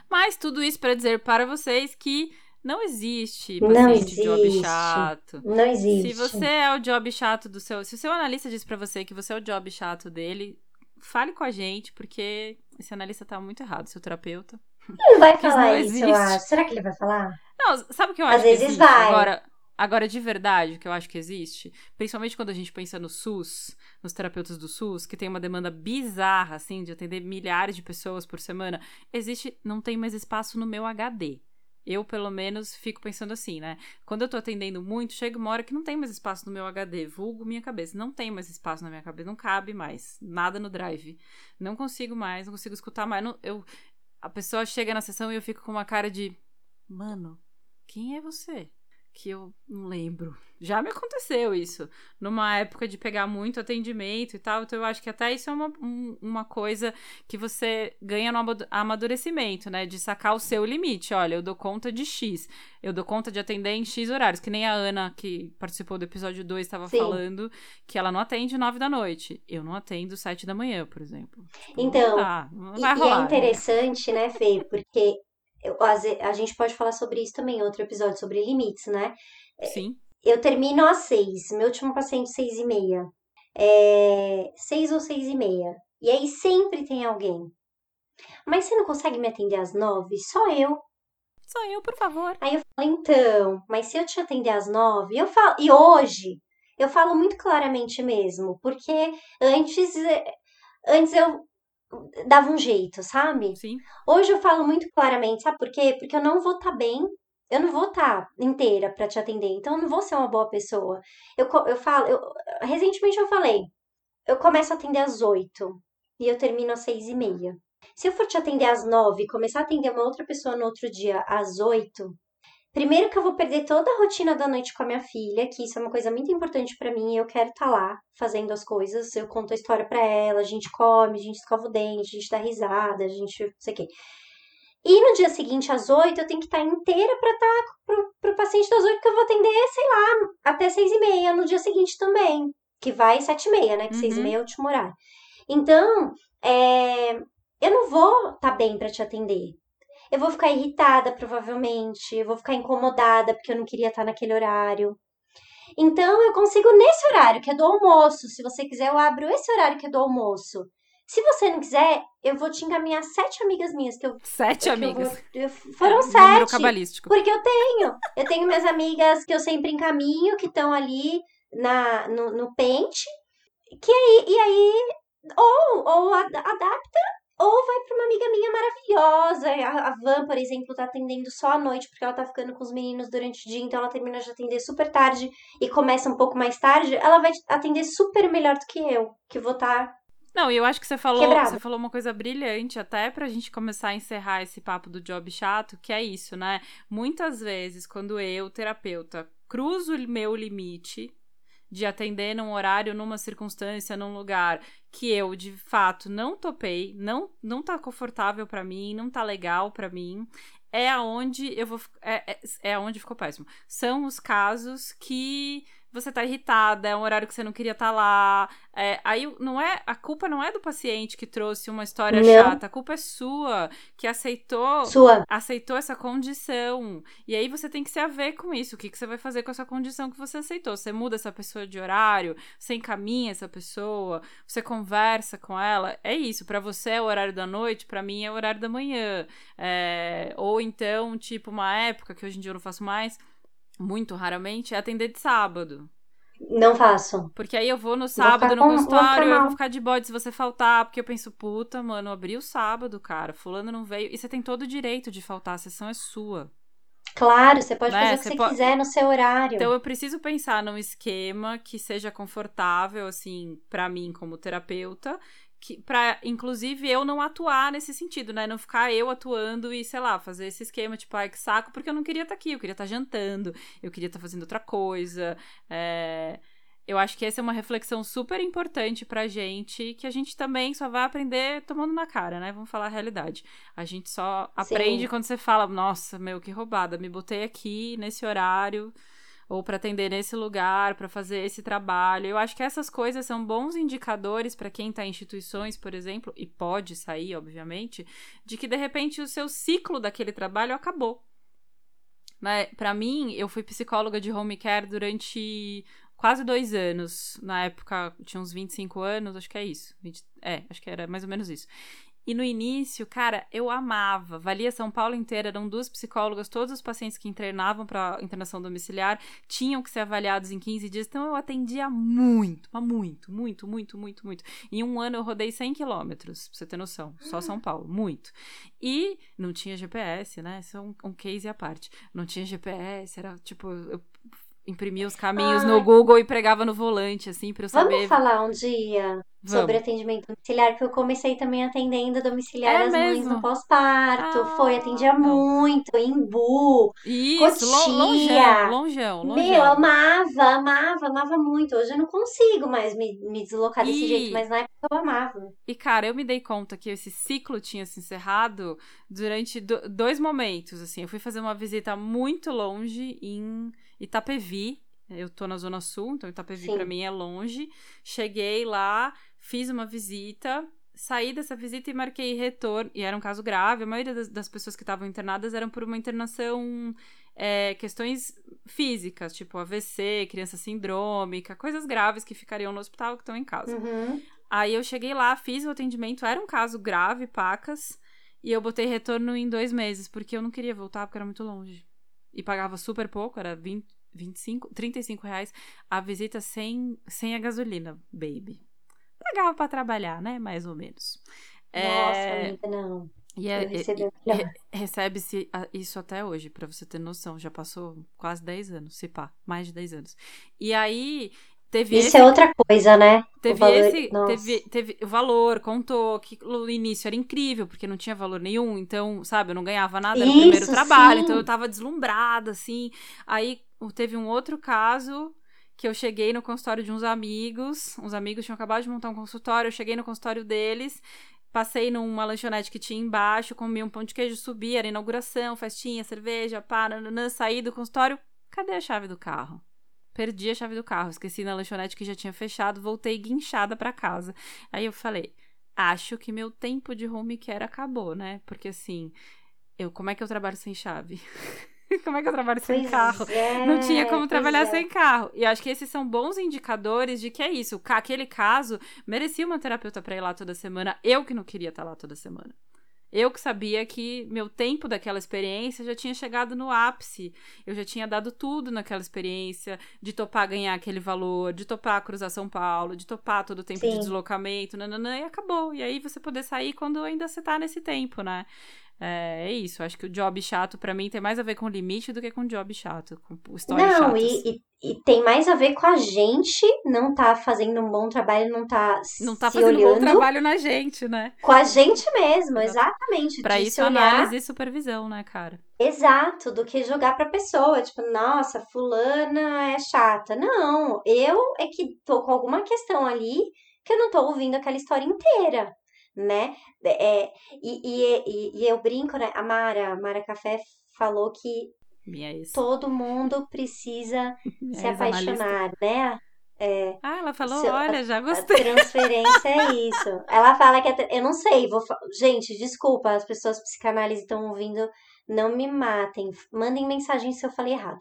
Mas tudo isso para dizer para vocês que não existe Não paciente job existe. chato. Não existe. Se você é o job chato do seu. Se o seu analista diz pra você que você é o job chato dele, fale com a gente, porque esse analista tá muito errado, seu terapeuta. Ele não vai isso falar não isso, eu acho. Será que ele vai falar? Não, sabe o que eu Às acho que vezes vai. Agora, agora, de verdade, o que eu acho que existe, principalmente quando a gente pensa no SUS, nos terapeutas do SUS, que tem uma demanda bizarra, assim, de atender milhares de pessoas por semana, existe, não tem mais espaço no meu HD. Eu, pelo menos, fico pensando assim, né? Quando eu tô atendendo muito, chega uma hora que não tem mais espaço no meu HD, vulgo minha cabeça. Não tem mais espaço na minha cabeça, não cabe mais. Nada no drive. Não consigo mais, não consigo escutar mais. não- eu, a pessoa chega na sessão e eu fico com uma cara de. Mano, quem é você? Que eu não lembro. Já me aconteceu isso. Numa época de pegar muito atendimento e tal. Então eu acho que até isso é uma, um- uma coisa que você ganha no amadu- amadurecimento, né? De sacar o seu limite. Olha, eu dou conta de X. Eu dou conta de atender em X horários. Que nem a Ana, que participou do episódio 2, estava falando que ela não atende 9 da noite. Eu não atendo 7 da manhã, por exemplo. Tipo, Então, não, dá, não E, vai e rolar. é né? interessante, né, Fê? Porque eu- a gente pode falar sobre isso também em outro episódio, sobre limites, né? Sim. Eu termino às seis, meu último paciente seis e meia. É, seis ou seis e meia. E aí sempre tem alguém. Mas você não consegue me atender às nove? Só eu. Só eu, por favor. Aí eu falo, então, mas se eu te atender às nove, eu falo, e hoje eu falo muito claramente mesmo, porque antes, eh, antes eu dava um jeito, sabe? Sim. Hoje eu falo muito claramente, sabe por quê? Porque eu não vou estar bem, eu não vou estar inteira pra te atender, então eu não vou ser uma boa pessoa. Eu, eu falo, eu, recentemente eu falei, eu começo a atender às oito e eu termino às seis e meia. Se eu for te atender às nove e começar a atender uma outra pessoa no outro dia às oito, primeiro que eu vou perder toda a rotina da noite com a minha filha, que isso é uma coisa muito importante pra mim, eu quero estar lá fazendo as coisas, eu conto a história pra ela, a gente come, a gente escova o dente, a gente dá risada, a gente não sei o quê. E no dia seguinte, às oito, eu tenho que estar inteira pra estar pro, pro paciente das oito, que eu vou atender, sei lá, até seis e meia no dia seguinte também. que vai sete e meia, né? Que seis e Uhum. meia é o último horário. Então, é, eu não vou estar bem para te atender. Eu vou ficar irritada, provavelmente. Eu vou ficar incomodada porque eu não queria estar naquele horário. Então, eu consigo nesse horário, que é do almoço. Se você quiser, eu abro esse horário que é do almoço. Se você não quiser, eu vou te encaminhar sete amigas minhas que eu. Sete que eu amigas. vou- eu- foram É, um Número sete. cabalístico. Porque eu tenho. Eu tenho minhas amigas que eu sempre encaminho, que estão ali na, no, no pente. Que aí, e aí, ou, ou ad- adapta, ou vai pra uma amiga minha maravilhosa. A, a Van, por exemplo, tá atendendo só à noite, porque ela tá ficando com os meninos durante o dia, então ela termina de atender super tarde e começa um pouco mais tarde. Ela vai atender super melhor do que eu, que vou tá estar. Não, e eu acho que você falou, você falou uma coisa brilhante, até pra gente começar a encerrar esse papo do job chato, que é isso, né? Muitas vezes, quando eu, terapeuta, cruzo o meu limite de atender num horário, numa circunstância, num lugar que eu, de fato, não topei, não, não tá confortável pra mim, não tá legal pra mim, é aonde eu vou. É, é, é aonde ficou péssimo. São os casos que você tá irritada, é um horário que você não queria estar lá. É, aí não é. A culpa não é do paciente que trouxe uma história Não. chata, a culpa é sua, que aceitou Sua. aceitou essa condição. E aí você tem que se haver com isso. O que, que você vai fazer com essa condição que você aceitou? Você muda essa pessoa de horário, você encaminha essa pessoa, você conversa com ela. É isso. Pra você é o horário da noite, pra mim é o horário da manhã. É, ou então, tipo, uma época que hoje em dia eu não faço mais, muito raramente, é atender de sábado. Não faço. Porque aí eu vou no sábado no vou ficar consultório, eu vou ficar de bode se você faltar, porque eu penso, puta, mano, abri o sábado, cara, fulano não veio. E você tem todo o direito de faltar, a sessão é sua. Claro, você pode Né, fazer o que você você pode- quiser no seu horário. Então eu preciso pensar num esquema que seja confortável, assim, pra mim como terapeuta, que para inclusive eu não atuar nesse sentido, né? Não ficar eu atuando e, sei lá, fazer esse esquema, tipo, ai, que saco, porque eu não queria estar aqui, eu queria estar jantando, eu queria estar fazendo outra coisa. É, Eu acho que essa é uma reflexão super importante pra gente, que a gente também só vai aprender tomando na cara, né? Vamos falar a realidade. A gente só aprende quando você fala, nossa, meu, que roubada, me botei aqui nesse horário ou para atender nesse lugar, para fazer esse trabalho. Eu acho que essas coisas são bons indicadores para quem está em instituições, por exemplo, e pode sair, obviamente, de que de repente o seu ciclo daquele trabalho acabou. Né? Para mim, eu fui psicóloga de home care durante quase dois anos. Na época, tinha uns 25 anos, acho que é isso. 20 é, acho que era mais ou menos isso. E no início, cara, eu amava. Valia São Paulo inteira, eram duas psicólogas, todos os pacientes que internavam para internação domiciliar tinham que ser avaliados em 15 dias. Então eu atendia muito, mas muito, muito, muito, muito, muito. Em um ano eu rodei 100 quilômetros, pra você ter noção. Só São Paulo, muito. E não tinha GPS, né? Isso é um, um case à parte. Não tinha GPS, era tipo, eu imprimia os caminhos Ai. no Google e pregava no volante, assim, pra eu saber. Vamos falar um dia sobre Vamos. atendimento domiciliar, porque eu comecei também atendendo domiciliar É as mães mesmo? no pós-parto. Ah, Foi, atendia não. muito, Imbu. Isso, Cotia. longeão, longeão, Meu, longeão. amava, amava, amava muito. Hoje eu não consigo mais me, me deslocar desse E- jeito, mas na época eu amava. E, cara, eu me dei conta que esse ciclo tinha se encerrado durante do- dois momentos, assim. Eu fui fazer uma visita muito longe em Itapevi. Eu tô na Zona Sul, então Itapevi pra mim é longe. Cheguei lá, fiz uma visita, saí dessa visita e marquei retorno. E era um caso grave. A maioria das, das pessoas que estavam internadas eram por uma internação... é, questões físicas, tipo AVC, criança sindrômica, coisas graves que ficariam no hospital que estão em casa. Uhum. Aí eu cheguei lá, fiz o atendimento, era um caso grave, pacas, e eu botei retorno em dois meses, porque eu não queria voltar, porque era muito longe. E pagava super pouco, era 20, 25, 35 reais a visita sem, sem a gasolina, baby. Pagava pra trabalhar, né? Mais ou menos. Nossa, É, amiga, não. e é- re- recebe-se isso até hoje, pra você ter noção. Já passou quase 10 anos, se pá, mais de 10 anos. E aí, teve Isso esse é outra coisa, né? Teve O valor- esse, teve, teve o valor, contou que no início era incrível, porque não tinha valor nenhum, então, sabe, eu não ganhava nada, era o primeiro trabalho, sim. então eu tava deslumbrada, assim. Aí teve um outro caso que eu cheguei no consultório de uns amigos, uns amigos tinham acabado de montar um consultório, eu cheguei no consultório deles, passei numa lanchonete que tinha embaixo, comi um pão de queijo, subi, era inauguração, festinha, cerveja, pá, nananã, saí do consultório, cadê a chave do carro? perdi a chave do carro, esqueci na lanchonete que já tinha fechado, voltei guinchada para casa. Aí eu falei, acho que meu tempo de home care acabou, né? Porque assim, eu como é que eu trabalho sem chave? como é que eu trabalho sem Pois carro? é, Não tinha como trabalhar é. sem carro. E acho que esses são bons indicadores de que é isso. Aquele caso merecia uma terapeuta pra ir lá toda semana. Eu que não queria estar lá toda semana. Eu que sabia que meu tempo daquela experiência já tinha chegado no ápice. Eu já tinha dado tudo naquela experiência de topar ganhar aquele valor, de topar cruzar São Paulo, de topar todo o tempo de Sim. deslocamento, nananã, e acabou. E aí você poder sair quando ainda você tá nesse tempo, né? É, é isso. Acho que o job chato, pra mim, tem mais a ver com limite do que com job chato, com histórias Não, e, e, e tem mais a ver com a gente não tá fazendo um bom trabalho, não tá Não tá se fazendo bom olhando trabalho na gente, né? com a gente mesmo, exatamente. Pra de isso, se olhar análise e supervisão, né, cara? Exato, do que jogar pra pessoa, tipo, nossa, fulana é chata. Não, eu é que tô com alguma questão ali que eu não tô ouvindo aquela história inteira, né? É, e, e, e, e eu brinco, né? A Mara, a Mara Café falou que todo mundo precisa se ex-analista. apaixonar, né? É, Ah, ela falou, Seu- olha, já gostei. transferência é isso. Ela fala que a eu não sei, vou gente, desculpa, as pessoas psicanálise estão ouvindo, não me matem, mandem mensagem se eu falei errado.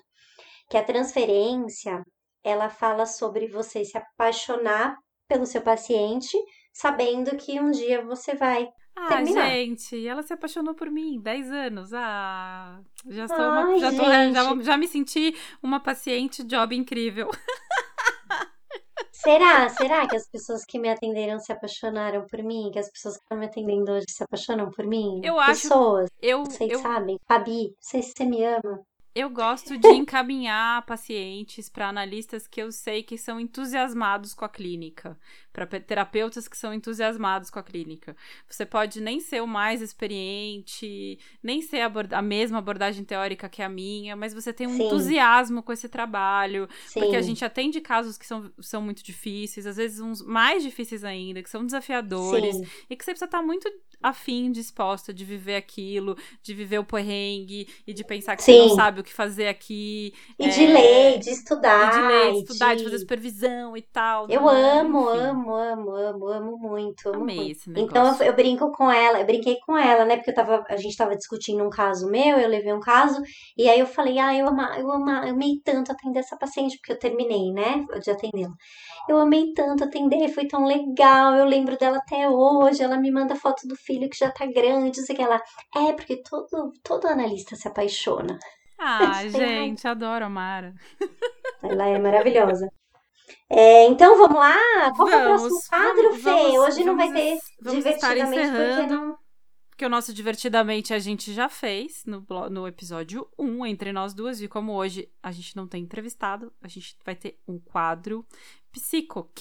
Que a transferência, ela fala sobre você se apaixonar pelo seu paciente, sabendo que um dia você vai. Ah, terminar. gente, ela se apaixonou por mim, 10 anos. Ah, já sou uma, Ai, já, tô, já, já me senti uma paciente job incrível. Será? Será que as pessoas que me atenderam se apaixonaram por mim? Que as pessoas que estão me atendendo hoje se apaixonam por mim? Eu acho- Pessoas, Eu, vocês eu, sabem. Fabi, não sei se você me ama. Eu gosto de encaminhar pacientes para analistas que eu sei que são entusiasmados com a clínica, para terapeutas que são entusiasmados com a clínica. Você pode nem ser o mais experiente, nem ser a, mesma abordagem teórica que a minha, mas você tem um Sim. entusiasmo com esse trabalho, Sim. Porque a gente atende casos que são, são muito difíceis, às vezes uns mais difíceis ainda, que são desafiadores, Sim, e que você precisa estar muito afim, disposta de viver aquilo, de viver o perrengue e de pensar que você não Sim. sabe o que fazer aqui. e é, de ler, de E estudar. de ler, de e estudar, de de- fazer supervisão e tal. Eu né? amo, Enfim, amo, amo, amo, amo muito, amo Amei muito. esse Então eu, eu brinco com ela, eu brinquei com ela, né? Porque eu tava, a gente tava discutindo um caso meu, eu levei um caso, e aí eu falei, ah, eu ama, eu ama, eu amei tanto atender essa paciente, porque eu terminei, né? De atendê-la. Eu amei tanto atender, foi tão legal, eu lembro dela até hoje, ela me manda foto do filho que já tá grande, não sei o que lá. É, porque todo, todo analista se apaixona. Ah, gente, adoro a Mara. Ela é maravilhosa. É, então vamos lá? Qual que é o Vamos, próximo quadro, vamos, Fê? vamos, Hoje não vai vamos ter vamos divertidamente porque não. Porque o nosso Divertidamente a gente já fez no, no episódio 1, entre nós duas. E como hoje a gente não tem entrevistado, a gente vai ter um quadro psico.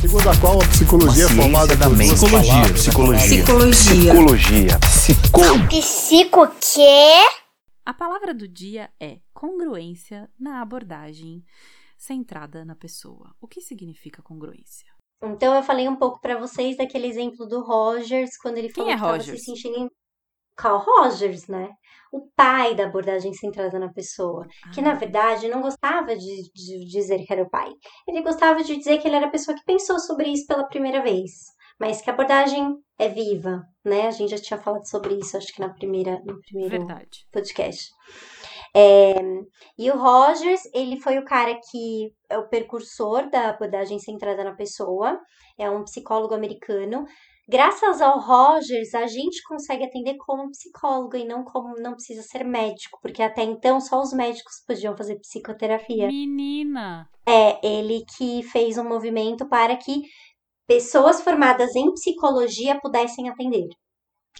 Segundo a qual a psicologia é Uma formada ciência da mente. duas Psicologia, palavras, psicologia. Psicologia. Psicologia. Psico. Psico quê? A palavra do dia é congruência na abordagem centrada na pessoa. O que significa congruência? Então eu falei um pouco pra vocês daquele exemplo do Rogers, quando ele falou é que tava Rogers? se sentindo em... Carl Rogers, né? O pai da abordagem centrada na pessoa. Que na Ah, verdade não gostava de, de dizer que era o pai. Ele gostava de dizer que ele era a pessoa que pensou sobre isso pela primeira vez. Mas que a abordagem é viva, né? A gente já tinha falado sobre isso, acho que na primeira, no primeiro verdade. podcast. É, e o Rogers, ele foi o cara que é o precursor da abordagem centrada na pessoa, é um psicólogo americano. Graças ao Rogers, a gente consegue atender como psicólogo e não como não precisa ser médico, porque até então só os médicos podiam fazer psicoterapia. Menina! É ele que fez um movimento para que pessoas formadas em psicologia pudessem atender,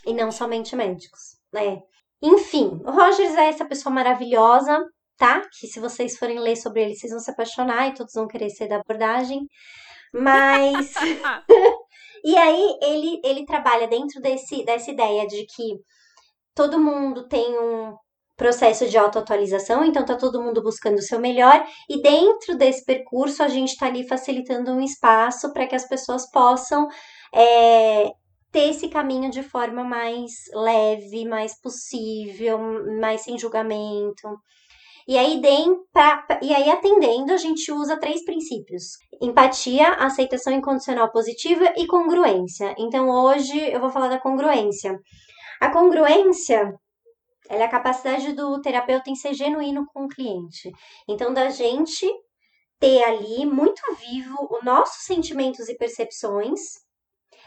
e não somente médicos, né? Enfim, o Rogers é essa pessoa maravilhosa, tá? Que se vocês forem ler sobre ele, vocês vão se apaixonar e todos vão querer ser da abordagem. Mas e aí ele ele trabalha dentro desse dessa ideia de que todo mundo tem um processo de autoatualização, então tá todo mundo buscando o seu melhor e dentro desse percurso a gente tá ali facilitando um espaço para que as pessoas possam é, ter esse caminho de forma mais leve, mais possível, mais sem julgamento. E aí, dem, pra, e aí, atendendo, a gente usa três princípios: empatia, aceitação incondicional positiva e congruência. Então, hoje eu vou falar da congruência. A congruência é a capacidade do terapeuta em ser genuíno com o cliente. Então, da gente ter ali muito vivo os nossos sentimentos e percepções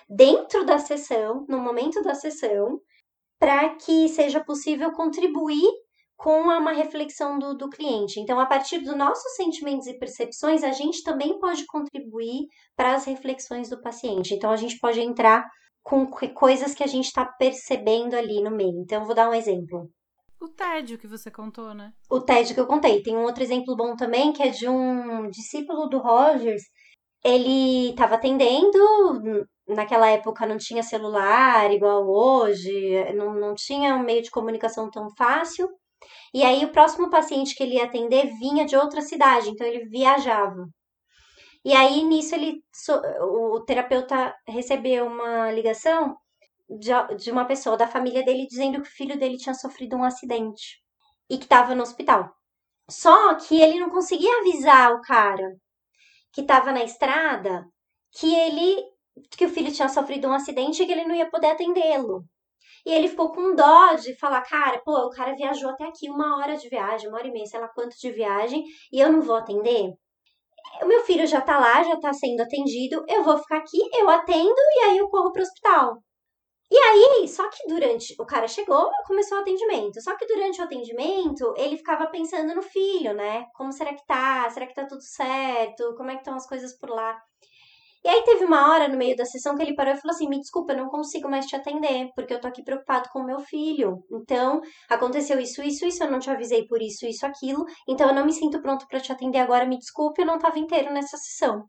dentro da sessão, no momento da sessão, para que seja possível contribuir com uma reflexão do, do cliente. Então, a partir dos nossos sentimentos e percepções, a gente também pode contribuir para as reflexões do paciente. Então, a gente pode entrar com coisas que a gente está percebendo ali no meio. Então, eu vou dar um exemplo. O tédio que você contou, né? O tédio que eu contei. Tem um outro exemplo bom também, que é de um discípulo do Rogers. Ele estava atendendo, naquela época não tinha celular igual hoje, não, não tinha um meio de comunicação tão fácil. E aí o próximo paciente que ele ia atender vinha de outra cidade, então ele viajava. E aí nisso ele o terapeuta recebeu uma ligação de, de uma pessoa da família dele dizendo que o filho dele tinha sofrido um acidente e que estava no hospital. Só que ele não conseguia avisar o cara que estava na estrada que ele que o filho tinha sofrido um acidente e que ele não ia poder atendê-lo. E ele ficou com dó de falar, cara, pô, o cara viajou até aqui uma hora de viagem, uma hora e meia, sei lá quanto de viagem, e eu não vou atender. O meu filho já tá lá, já tá sendo atendido, eu vou ficar aqui, eu atendo e aí eu corro pro hospital. E aí, só que durante. O cara chegou começou o atendimento. Só que durante o atendimento, ele ficava pensando no filho, né? Como será que tá? Será que tá tudo certo? Como é que estão as coisas por lá? E aí teve uma hora no meio da sessão que ele parou e falou assim: "Me desculpa, eu não consigo mais te atender, porque eu tô aqui preocupado com o meu filho. Então, aconteceu isso, isso, isso, eu não te avisei por isso, isso, aquilo. Então eu não me sinto pronto para te atender agora, me desculpe, eu não tava inteiro nessa sessão".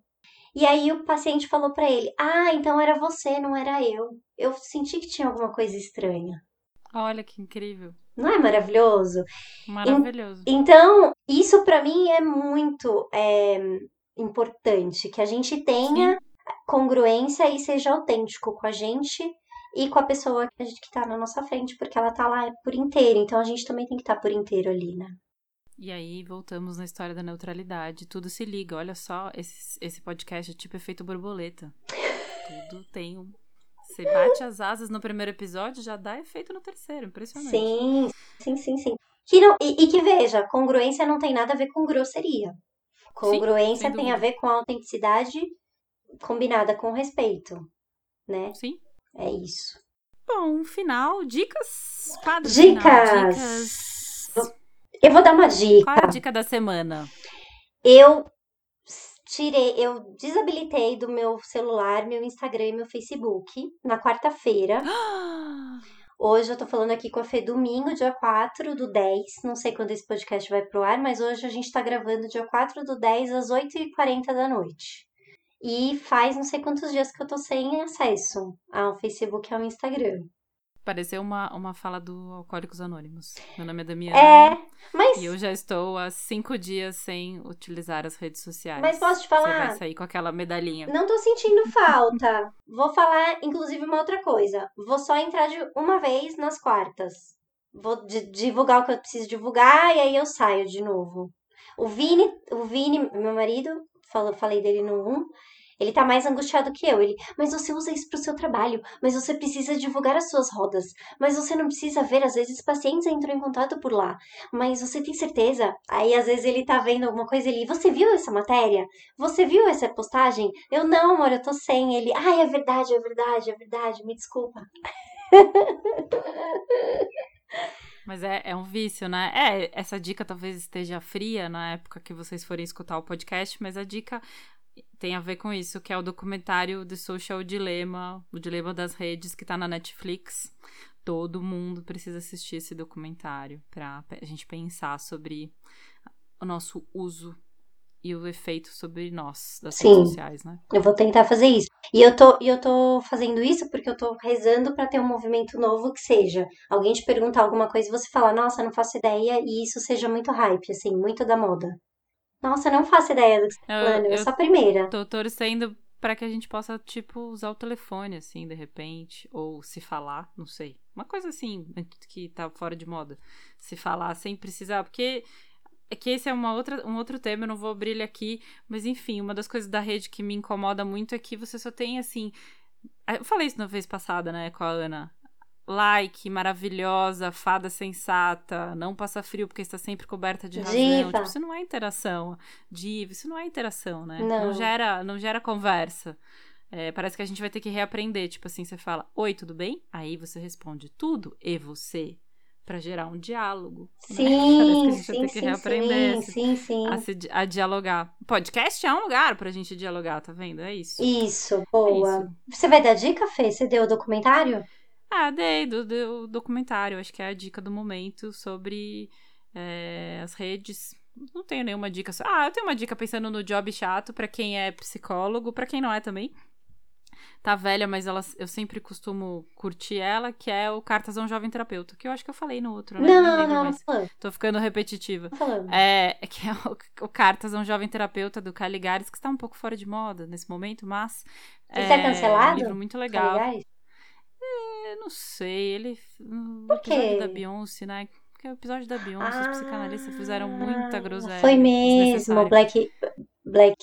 E aí o paciente falou para ele: "Ah, então era você, não era eu. Eu senti que tinha alguma coisa estranha". Olha que incrível. Não é maravilhoso? Maravilhoso. Então, isso para mim é muito é, importante que a gente tenha Sim. Congruência e seja autêntico com a gente e com a pessoa que, a gente, que tá na nossa frente, porque ela tá lá por inteiro, então a gente também tem que estar tá por inteiro ali, né? E aí voltamos na história da neutralidade, tudo se liga. Olha só, esse, esse podcast é tipo efeito borboleta. Tudo tem um. Você bate as asas no primeiro episódio, já dá efeito no terceiro. Impressionante. Sim, sim, sim, sim. Que não, e, e que veja, congruência não tem nada a ver com grosseria. Congruência Sim, tem a ver com a autenticidade combinada com respeito, né? Sim. É isso. Bom, final, dicas? Quadro dicas. Final, dicas. Eu vou dar uma dica. Qual é a dica da semana? Eu tirei, eu desabilitei do meu celular meu Instagram e meu Facebook na quarta-feira. Hoje eu tô falando aqui com a Fê domingo, dia 4 do 10. Não sei quando esse podcast vai pro ar, mas hoje a gente tá gravando dia 4 do 10 às 8h40 da noite. E faz não sei quantos dias que eu tô sem acesso ao Facebook e ao Instagram. Pareceu uma, uma fala do Alcoólicos Anônimos. Meu nome é Damiana. É, mas. E eu já estou há cinco dias sem utilizar as redes sociais. Mas posso te falar? Você vai sair com aquela medalhinha. Não tô sentindo falta. Vou falar, inclusive, uma outra coisa. Vou só entrar de uma vez nas quartas. Vou divulgar o que eu preciso divulgar e aí eu saio de novo. O Vini, o Vini, meu marido, falei dele no 1. Ele tá mais angustiado que eu. Ele, mas você usa isso pro seu trabalho, mas você precisa divulgar as suas rodas, mas você não precisa ver, às vezes pacientes entram em contato por lá, mas você tem certeza? Aí às vezes ele tá vendo alguma coisa ele, você viu essa matéria? Você viu essa postagem? Eu não, amor, eu tô sem. Ele, ai, é verdade, é verdade, é verdade, me desculpa. Mas é, é um vício, né? É, essa dica talvez esteja fria na época que vocês forem escutar o podcast, mas a dica tem a ver com isso, que é o documentário The Social Dilemma, o dilema das redes, que tá na Netflix. Todo mundo precisa assistir esse documentário para a gente pensar sobre o nosso uso e o efeito sobre nós, das Sim, redes sociais, né? Eu vou tentar fazer isso. E eu tô, eu tô fazendo isso porque eu tô rezando para ter um movimento novo que seja alguém te perguntar alguma coisa e você falar, nossa, não faço ideia, e isso seja muito hype, assim, muito da moda. Nossa, não faço ideia do que você tá falando, eu, eu sou a primeira. Tô torcendo para que a gente possa, tipo, usar o telefone, assim, de repente, ou se falar, não sei. Uma coisa assim, que tá fora de moda. Se falar sem precisar, porque é que esse é uma outra, um outro tema, eu não vou abrir ele aqui, mas enfim, uma das coisas da rede que me incomoda muito é que você só tem assim. Eu falei isso na vez passada, né, com a Ana. Like, maravilhosa, fada sensata, não passa frio porque está sempre coberta de razão. Diva. Tipo, isso não é interação. Diva, isso não é interação, né? Não. gera, não gera conversa. É, parece que a gente vai ter que reaprender. Tipo assim, você fala, oi, tudo bem? Aí você responde tudo, e você? Pra gerar um diálogo. né? Parece que Sim, a gente vai sim, que sim, reaprender sim, sim, sim. a, se- a dialogar. Podcast é um lugar pra gente dialogar, tá vendo? É isso. Isso, É boa. isso. Você vai dar dica, Fê? Você deu o documentário? Ah, dei do, do documentário. Acho que é a dica do momento sobre é, as redes. Não tenho nenhuma dica. Ah, eu tenho uma dica pensando no job chato pra quem é psicólogo, pra quem não é também. Tá velha, mas ela, eu sempre costumo curtir ela, que é o Cartas a um Jovem Terapeuta, que eu acho que eu falei no outro, né? Não, lembro não, não mais. falando. Tô ficando repetitiva. Não falando. É, que é o, o Cartas a um Jovem Terapeuta do Caligares, que está um pouco fora de moda nesse momento, mas. Ele é tá cancelado? um livro muito legal. Eu não sei, ele. No Por quê? episódio da Beyoncé, né? Porque o episódio da Beyoncé, os Ah, psicanalistas fizeram muita groselha. Foi mesmo. Black. Black.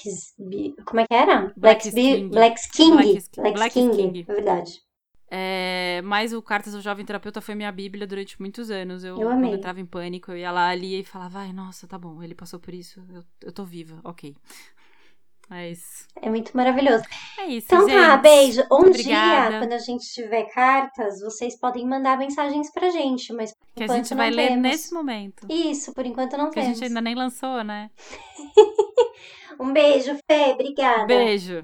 Como é que era? Black Black, King. Black King. Black- King. King. É verdade. É, mas o Cartas ao Jovem Terapeuta foi minha bíblia durante muitos anos. Eu, Eu quando amei. eu entrava em pânico, eu ia lá, lia e falava, ai, nossa, tá bom, ele passou por isso, eu, eu tô viva, ok. É isso. É muito maravilhoso. É isso, Então gente. tá, beijo. Um Obrigada. dia, quando a gente tiver cartas, vocês podem mandar mensagens pra gente, mas por Que a enquanto gente não vai ler temos. nesse momento. Isso, por enquanto não Que a temos. gente ainda nem lançou, né? Um beijo, Fê. Obrigada. Beijo.